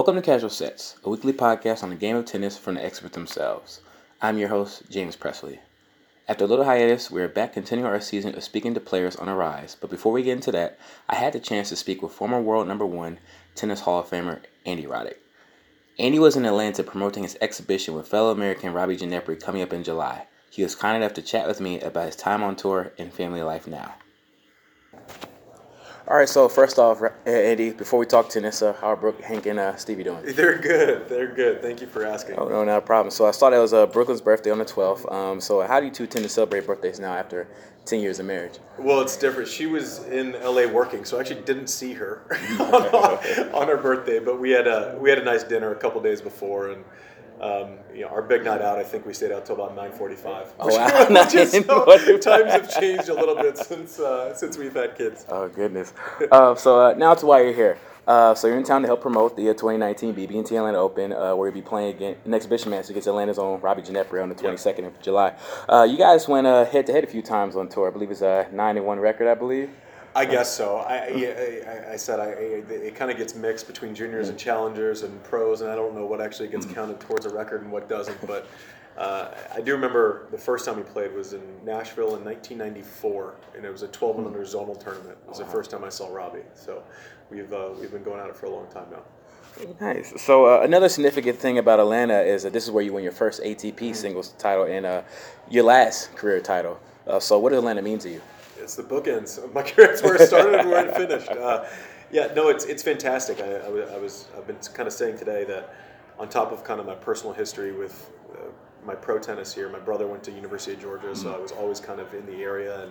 Welcome to Casual Sets, a weekly podcast on the game of tennis from the experts themselves. I'm your host, James Presley. After a little hiatus, we are back continuing our season of speaking to players on a rise. But before we get into that, I had the chance to speak with former world number one tennis Hall of Famer Andy Roddick. Andy was in Atlanta promoting his exhibition with fellow American Robby Ginepri coming up in July. He was kind enough to chat with me about his time on tour and family life now. All right, so first off, Andy, before we talk tennis, uh, how are Brooke, Hank, and uh, Stevie doing? They're good. They're good. Thank you for asking. Oh, no, not a problem. So I saw that was uh, Brooklyn's birthday on the 12th. Um, so how do you two tend to celebrate birthdays now after 10 years of marriage? Well, it's different. She was in LA working, so I actually didn't see her on her birthday, but we had a, we had a nice dinner a couple days before, and um, you know, our big night out, I think we stayed out till about 9:45. Oh wow! Just, so, times have changed a little bit since uh, since we've had kids. Oh goodness! Uh, so uh, now to why you're here. Uh, so you're in town to help promote the uh, 2019 BB&T Atlanta Open, uh, where you'll be playing again, an exhibition match against Atlanta's own Robby Ginepri on the 22nd yep. of July. you guys went head to head a few times on tour. I believe it's a 9 1 record. I believe. I guess so. I, I, I said I, it kind of gets mixed between juniors and challengers and pros, and I don't know what actually gets mm. counted towards a record and what doesn't. But uh, I do remember the first time we played was in Nashville in 1994, and it was a 12 and under zonal tournament. It was the first time I saw Robby. So we've uh, we've been going at it for a long time now. Nice. So uh, another significant thing about Atlanta is that this is where you win your first ATP mm-hmm. singles title and uh, your last career title. Uh, so what does Atlanta mean to you? It's the bookends of my career. It's where it started and where it finished. Uh, yeah, no, it's it's fantastic. I, I, I, was I've been kind of saying today that on top of kind of my personal history with uh, my pro tennis here, my brother went to University of Georgia, so I was always kind of in the area, and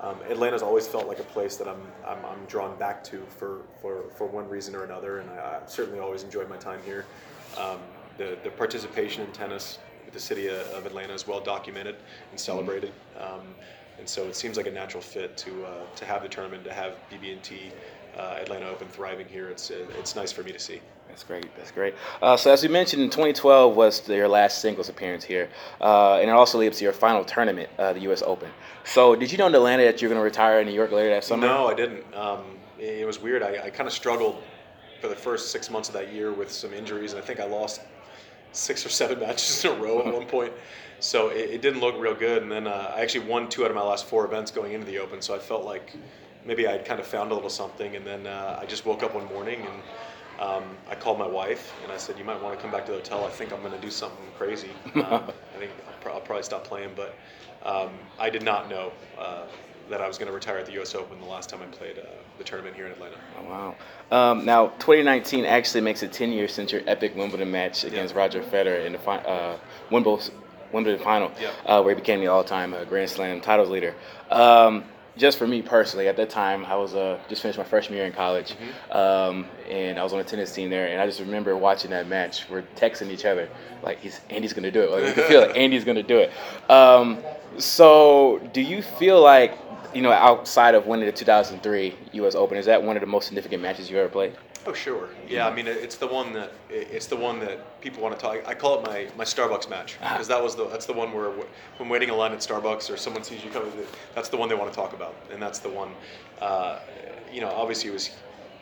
um, Atlanta's always felt like a place that I'm, I'm, I'm drawn back to for, for, for one reason or another, and I, I certainly always enjoyed my time here. Um, the the participation in tennis with the city of Atlanta is well documented and celebrated. Um, and so it seems like a natural fit to uh, to have the tournament, to have BB&T uh, Atlanta Open thriving here. It's it's nice for me to see. That's great. That's great. Uh, so as you mentioned, in 2012 was your last singles appearance here, uh, and it also leads to your final tournament, uh, the U.S. Open. So did you know in Atlanta that you're going to retire in New York later that summer? No, I didn't. Um, it, it, was weird. I, I kind of struggled for the first six months of that year with some injuries, and I think I lost six or seven matches in a row at one point. So it, it didn't look real good. And then uh, I actually won two out of my last four events going into the Open. So I felt like maybe I'd kind of found a little something. And then uh, I just woke up one morning and um, I called my wife and I said, "You might want to come back to the hotel. I think I'm going to do something crazy. Um, I think I'll, I'll, probably stop playing." But um, I did not know uh, that I was going to retire at the U.S. Open the last time I played uh, the tournament here in Atlanta. Oh, wow. Um, now, 2019 actually makes it 10 years since your epic Wimbledon match against yeah. Roger Federer in the fi- uh, Wimbledon, Wimbledon final, yeah. uh, where he became the all-time uh, Grand Slam titles leader. Um, just for me personally, at that time, I was uh, just finished my freshman year in college, mm-hmm. um, and I was on a tennis team there. And I just remember watching that match. We're texting each other like, "He's Andy's gonna do it." Like, we can feel it. Andy's gonna do it. Um, so, do you feel like you know, outside of winning the 2003 U.S. Open, is that one of the most significant matches you ever played? Oh sure, yeah. I mean, it's the one that it's the one that people want to talk. I call it my, my Starbucks match because uh-huh. that was the that's the one where when waiting in line at Starbucks or someone sees you coming, that's the one they want to talk about, and that's the one. Uh, you know, obviously it was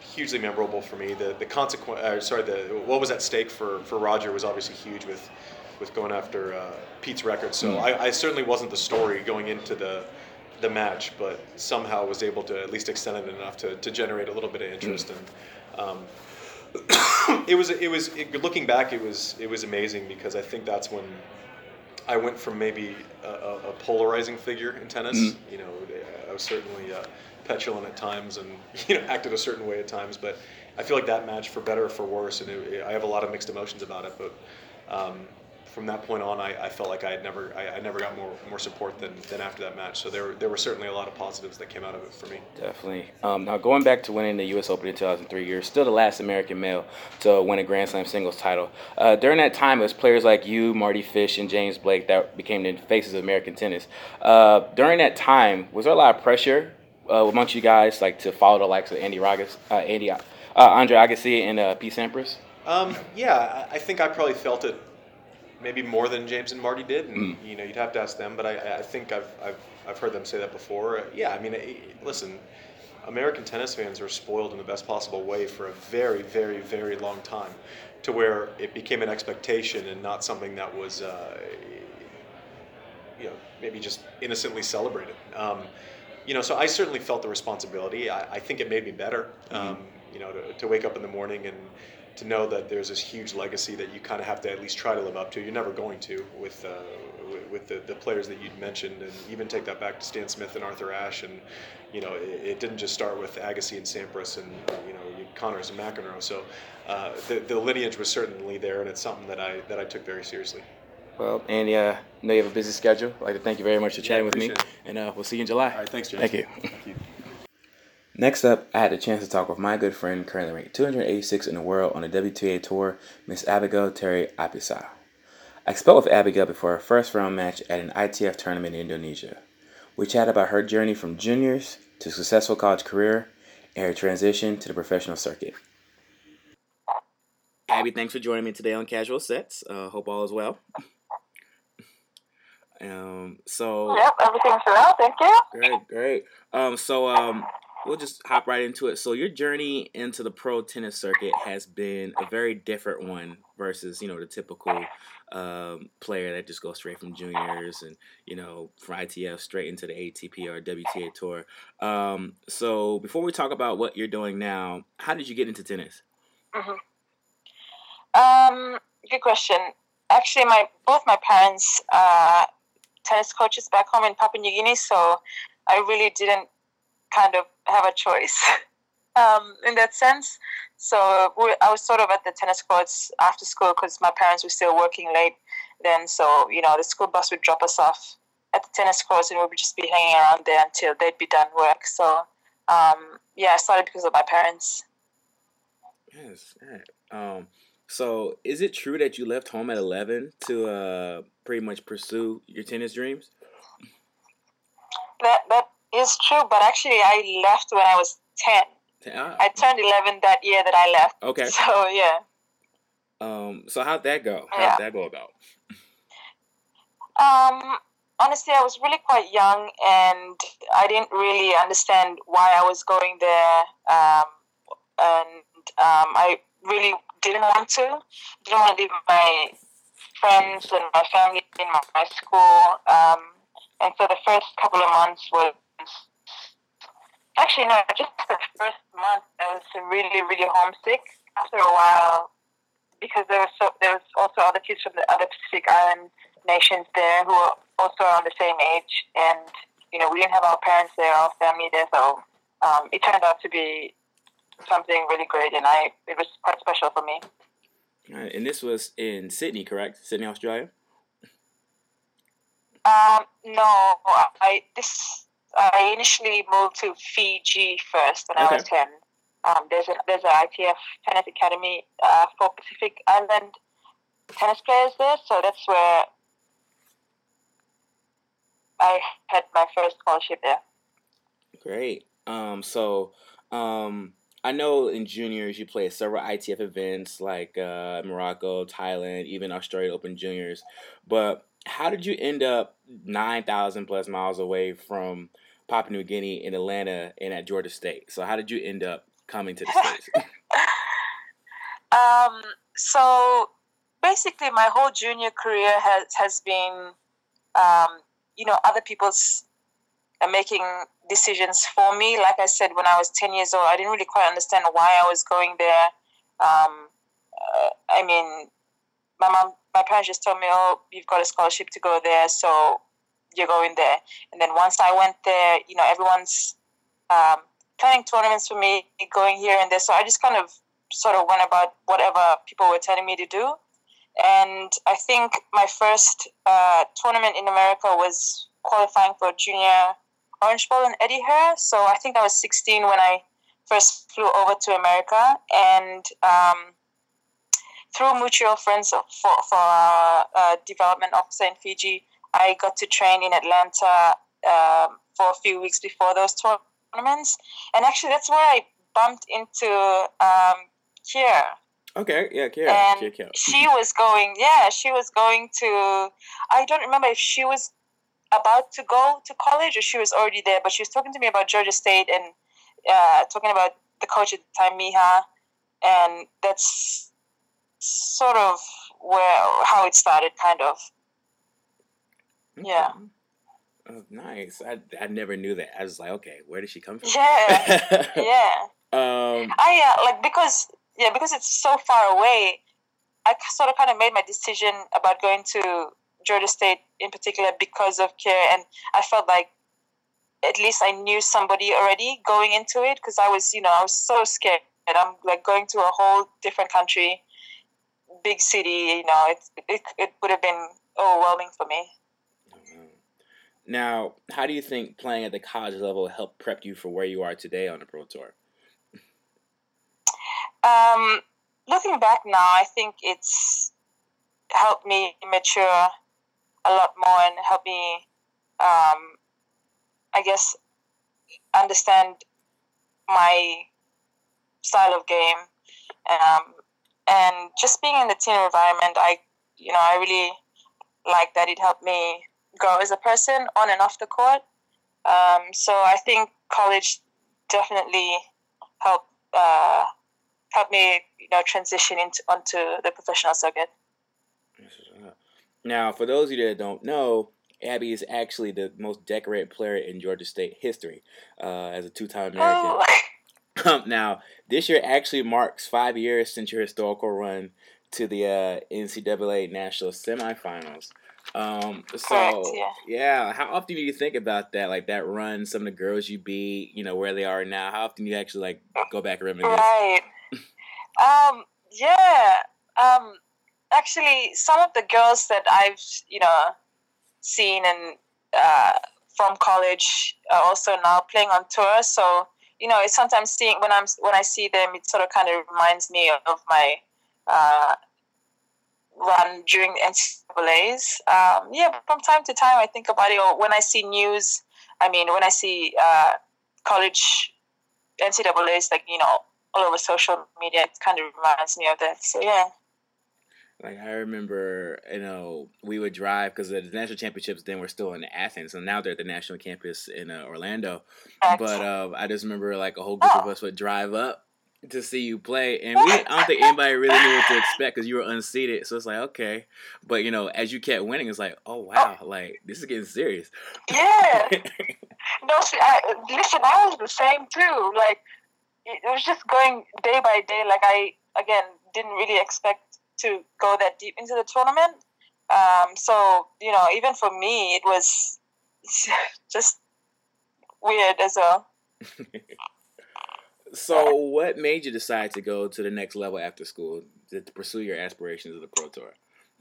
hugely memorable for me. The the consequence, uh, sorry, the what was at stake for for Roger was obviously huge with with going after uh, Pete's record. So mm. I, I certainly wasn't the story going into the the match, but somehow was able to at least extend it enough to, to generate a little bit of interest. Mm. And um, it was it was it, looking back, it was it was amazing because I think that's when I went from maybe a, a polarizing figure in tennis. Mm. You know, I was certainly uh, petulant at times and you know acted a certain way at times, but I feel like that match, for better or for worse, and it, I have a lot of mixed emotions about it, but. Um, from that point on, I, I felt like I had never I, I, never got more more support than, than after that match. So there were, there were certainly a lot of positives that came out of it for me. Definitely. Um, now going back to winning the U.S. Open in 2003, you're still the last American male to win a Grand Slam singles title. Uh, during that time, it was players like you, Mardy Fish, and James Blake that became the faces of American tennis. Uh, during that time, was there a lot of pressure uh, amongst you guys, like to follow the likes of Andy Ragas, uh, Andy, uh, Andre Agassi, and uh, Pete Sampras? Um, yeah, I think I probably felt it maybe more than James and Mardy did, and mm. you know you'd have to ask them. But I, I think I've, I've I've heard them say that before. Yeah, I mean, it, listen, American tennis fans are spoiled in the best possible way for a very, very, very long time, to where it became an expectation and not something that was, uh, you know, maybe just innocently celebrated. Um, you know, so I certainly felt the responsibility. I, I think it made me better. Mm-hmm. Um, you know, to, to wake up in the morning and to know that there's this huge legacy that you kind of have to at least try to live up to. You're never going to with uh, with the, the players that you'd mentioned, and even take that back to Stan Smith and Arthur Ashe, and you know it, it didn't just start with Agassi and Sampras and you know Connors and McEnroe. So uh, the the lineage was certainly there, and it's something that I that I took very seriously. Well, Andy, uh, I know you have a busy schedule. I'd like to thank you very much for chatting yeah, with me, it. and uh, we'll see you in July. All right, thanks, Jason. Thank you. Thank you. Next up, I had the chance to talk with my good friend, currently ranked 286 in the world on the WTA Tour, Miss Abigail Tere-Apisah. I spoke with Abigail before her first round match at an ITF tournament in Indonesia. We chatted about her journey from juniors to successful college career and her transition to the professional circuit. Abby, thanks for joining me today on Casual Sets. Uh, hope all is well. Um, so yep, everything's well. Thank you. Great, great. Um, so um, we'll just hop right into it. So your journey into the pro tennis circuit has been a very different one versus you know the typical um, player that just goes straight from juniors and you know from ITF straight into the ATP or WTA tour. Um, so before we talk about what you're doing now, how did you get into tennis? Mm-hmm. Um, good question. Actually, my both my parents are tennis coaches back home in Papua New Guinea, so I really didn't kind of have a choice um, in that sense. So we, I was sort of at the tennis courts after school because my parents were still working late then. So, you know, the school bus would drop us off at the tennis courts and we would just be hanging around there until they'd be done work. So, um, yeah, I started because of my parents. Yes. Um, so, is it true that you left home at 11 to uh, pretty much pursue your tennis dreams? That, that is true, but actually, I left when I was 10. Ah. I turned 11 that year that I left. Okay. So, yeah. Um, so how'd that go? How'd yeah. that go about? Um, honestly, I was really quite young and I didn't really understand why I was going there. Um, and um, I really didn't want to. Didn't want to leave my friends and my family in my, my school. Um, and so the first couple of months was Actually, no, just the first month I was really, really homesick. After a while, because there was so there was also other kids from the other Pacific Island nations there who were also around the same age, and you know we didn't have our parents there, our family there, so um, it turned out to be something really great, and I it was quite special for me. Right, and this was in Sydney, correct? Sydney, Australia. Um, no, I this I initially moved to Fiji first when okay. I was 10. Um, there's, a, there's an ITF tennis academy uh, for Pacific Island tennis players there, so that's where I had my first scholarship there. Great. Um, so um, I know in juniors you play several ITF events like uh, Morocco, Thailand, even Australia Open Juniors. But how did you end up 9,000 plus miles away from Papua New Guinea in Atlanta and at Georgia State. So how did you end up coming to the States? um, so basically my whole junior career has, has been, um, you know, other people's uh, making decisions for me. Like I said, when I was 10 years old, I didn't really quite understand why I was going there. Um, uh, I mean, my mom, my parents just told me, oh, you've got a scholarship to go there. So you're going there. And then once I went there, you know, everyone's um, planning tournaments for me, going here and there. So I just kind of sort of went about whatever people were telling me to do. And I think my first uh, tournament in America was qualifying for Junior Orange Bowl in Eddie Herr. So I think I was 16 when I first flew over to America. And um, through mutual friends for, for a, a development officer in Fiji, I got to train in Atlanta um, for a few weeks before those tournaments, and actually that's where I bumped into um, Kier. Okay, yeah, Kier. And Kier, Kier. she was going. Yeah, she was going to. I don't remember if she was about to go to college or she was already there, but she was talking to me about Georgia State and uh, talking about the coach at the time, Miha, and that's sort of where how it started, kind of. Okay. Yeah. Oh, nice. I, I never knew that. I was like, okay, where did she come from? Yeah. yeah. Um, I uh, like because yeah because it's so far away. I sort of kind of made my decision about going to Georgia State in particular because of care, and I felt like at least I knew somebody already going into it because I was you know I was so scared. And I'm like going to a whole different country, big city. You know, it it, it would have been overwhelming for me. Now, how do you think playing at the college level helped prep you for where you are today on the pro tour? Um, looking back now, I think it's helped me mature a lot more and helped me, um, I guess, understand my style of game. Um, and just being in the team environment, I, you know, I really like that. It helped me grow as a person on and off the court. Um, so I think college definitely helped uh, helped me, you know, transition into onto the professional circuit. Now, for those of you that don't know, Abby is actually the most decorated player in Georgia State history uh, as a two-time American. Oh. now, this year actually marks five years since your historical run to the uh, NCAA national semifinals. Um, so Correct, yeah. yeah. how often do you think about that? Like that run, some of the girls you beat, you know, where they are now. How often do you actually like go back and reminisce? Right. um. Yeah. Um. Actually, some of the girls that I've you know seen and uh, from college are also now playing on tour. So you know, it's sometimes seeing when I'm when I see them, it sort of kind of reminds me of my uh, run during NCAA's. Um, yeah, from time to time I think about it, or when I see news, I mean, when I see uh, college NCAA's, like, you know, all over social media, it kind of reminds me of that. So, yeah. Like I remember, you know, we would drive because the national championships then were still in Athens, and now they're at the national campus in uh, Orlando. But uh, I just remember like a whole group oh. of us would drive up to see you play, and we I don't think anybody really knew what to expect because you were unseeded. So it's like okay, but you know, as you kept winning, it's like oh wow, oh. like this is getting serious. Yeah. no, see, I, listen, I was the same too. Like it was just going day by day. Like I again didn't really expect to go that deep into the tournament. Um, so you know, even for me, it was just weird as well. So, what made you decide to go to the next level after school to, to pursue your aspirations of the pro tour?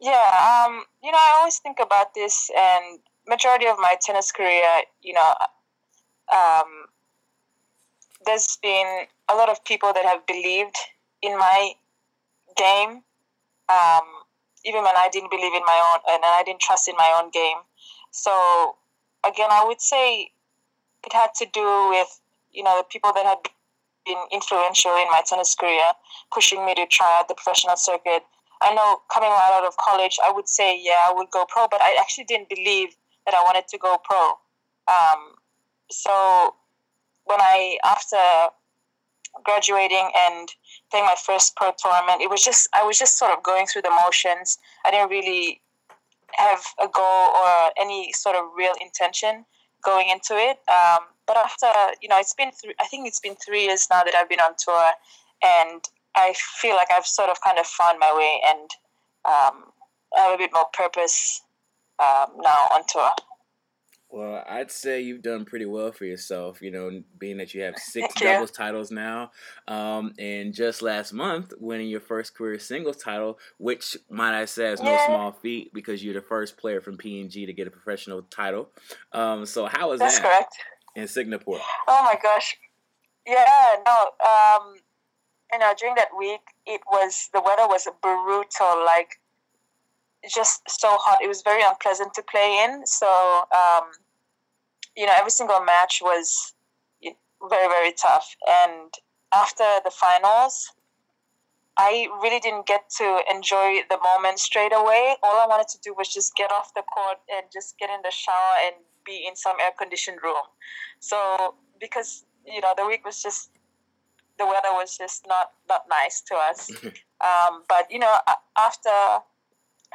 yeah, um, you know, I always think about this, and majority of my tennis career, you know, um, there's been a lot of people that have believed in my game, um, even when I didn't believe in my own, and I didn't trust in my own game. So, again, I would say it had to do with you know, the people that had been influential in my tennis career, pushing me to try out the professional circuit. I know coming right out of college, I would say, yeah, I would go pro, but I actually didn't believe that I wanted to go pro. Um, so when I, after graduating and playing my first pro tournament, it was just, I was just sort of going through the motions. I didn't really have a goal or any sort of real intention going into it. Um, but after you know, it's been th- I think it's been three years now that I've been on tour, and I feel like I've sort of kind of found my way and um, I have a bit more purpose um, now on tour. Well, I'd say you've done pretty well for yourself, you know, being that you have six doubles titles now. Um, and just last month, winning your first career singles title, which, might I say, is no yeah. small feat because you're the first player from PNG to get a professional title. Um, so, how was That's that? That's correct in Singapore? Oh my gosh. Yeah, no. Um, you know, during that week, it was the weather was brutal. Like, just so hot. It was very unpleasant to play in. So, um, you know, every single match was very, very tough. And after the finals, I really didn't get to enjoy the moment straight away. All I wanted to do was just get off the court and just get in the shower and be in some air conditioned room. So because you know the week was just the weather was just not not nice to us. um, but you know after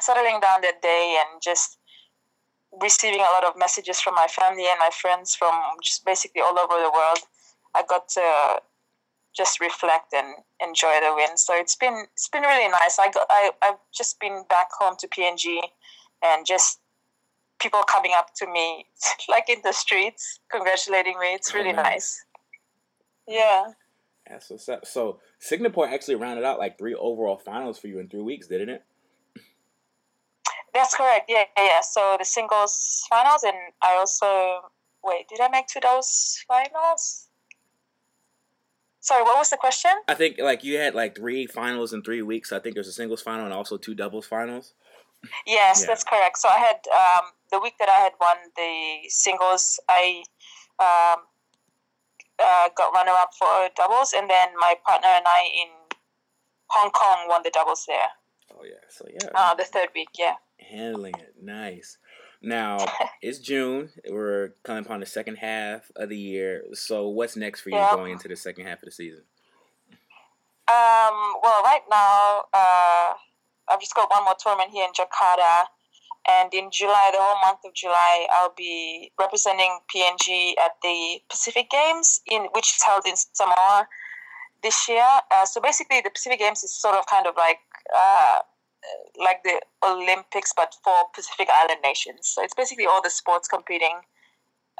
settling down that day and just receiving a lot of messages from my family and my friends from just basically all over the world, I got to just reflect and enjoy the win. So it's been it's been really nice. I got I I've just been back home to PNG, and just people coming up to me like in the streets congratulating me. It's oh, really oh, nice. Yeah. That's what's up. So Sigma actually rounded out like three overall finals for you in three weeks, didn't it? That's correct. Yeah, yeah. So the singles finals, and I also wait. Did I make two those finals? Sorry, what was the question? I think like you had like three finals in three weeks. I think there's a singles final and also two doubles finals. Yes, yeah. that's correct. So I had um, the week that I had won the singles, I um, uh, got runner up for doubles, and then my partner and I in Hong Kong won the doubles there. Oh yeah, so yeah. Uh, the third week, yeah. Handling it, nice. Now it's June. We're coming upon the second half of the year. So what's next for you yeah. going into the second half of the season? Um, well, right now, uh, I've just got one more tournament here in Jakarta. And in July, the whole month of July, I'll be representing PNG at the Pacific Games, in which is held in Samoa this year. Uh, so basically, the Pacific Games is sort of kind of like uh, like the Olympics, but for Pacific Island nations. So it's basically all the sports competing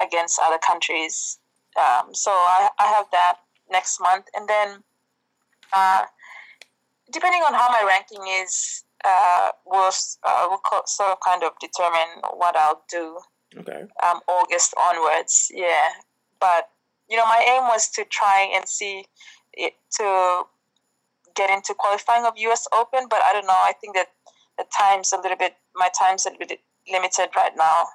against other countries. Um, so I, I have that next month, and then uh, depending on how my ranking is, uh, will uh, will sort of kind of determine what I'll do. Okay. Um, August onwards, yeah. But you know, my aim was to try and see it to get into qualifying of U.S. Open, but I don't know. I think that the time's a little bit. My time's a little bit limited right now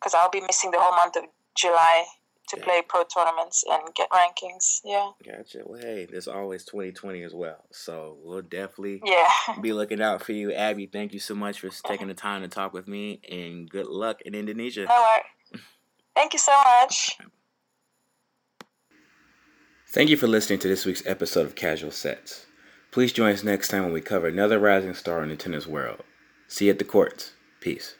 because um, I'll be missing the whole month of July to yeah. play pro tournaments and get rankings. Yeah. Gotcha. Well, hey, there's always 2020 as well, so we'll definitely yeah be looking out for you, Abby. Thank you so much for taking the time to talk with me, and good luck in Indonesia. No worries. Thank you so much. Thank you for listening to this week's episode of Casual Sets. Please join us next time when we cover another rising star in the tennis world. See you at the courts. Peace.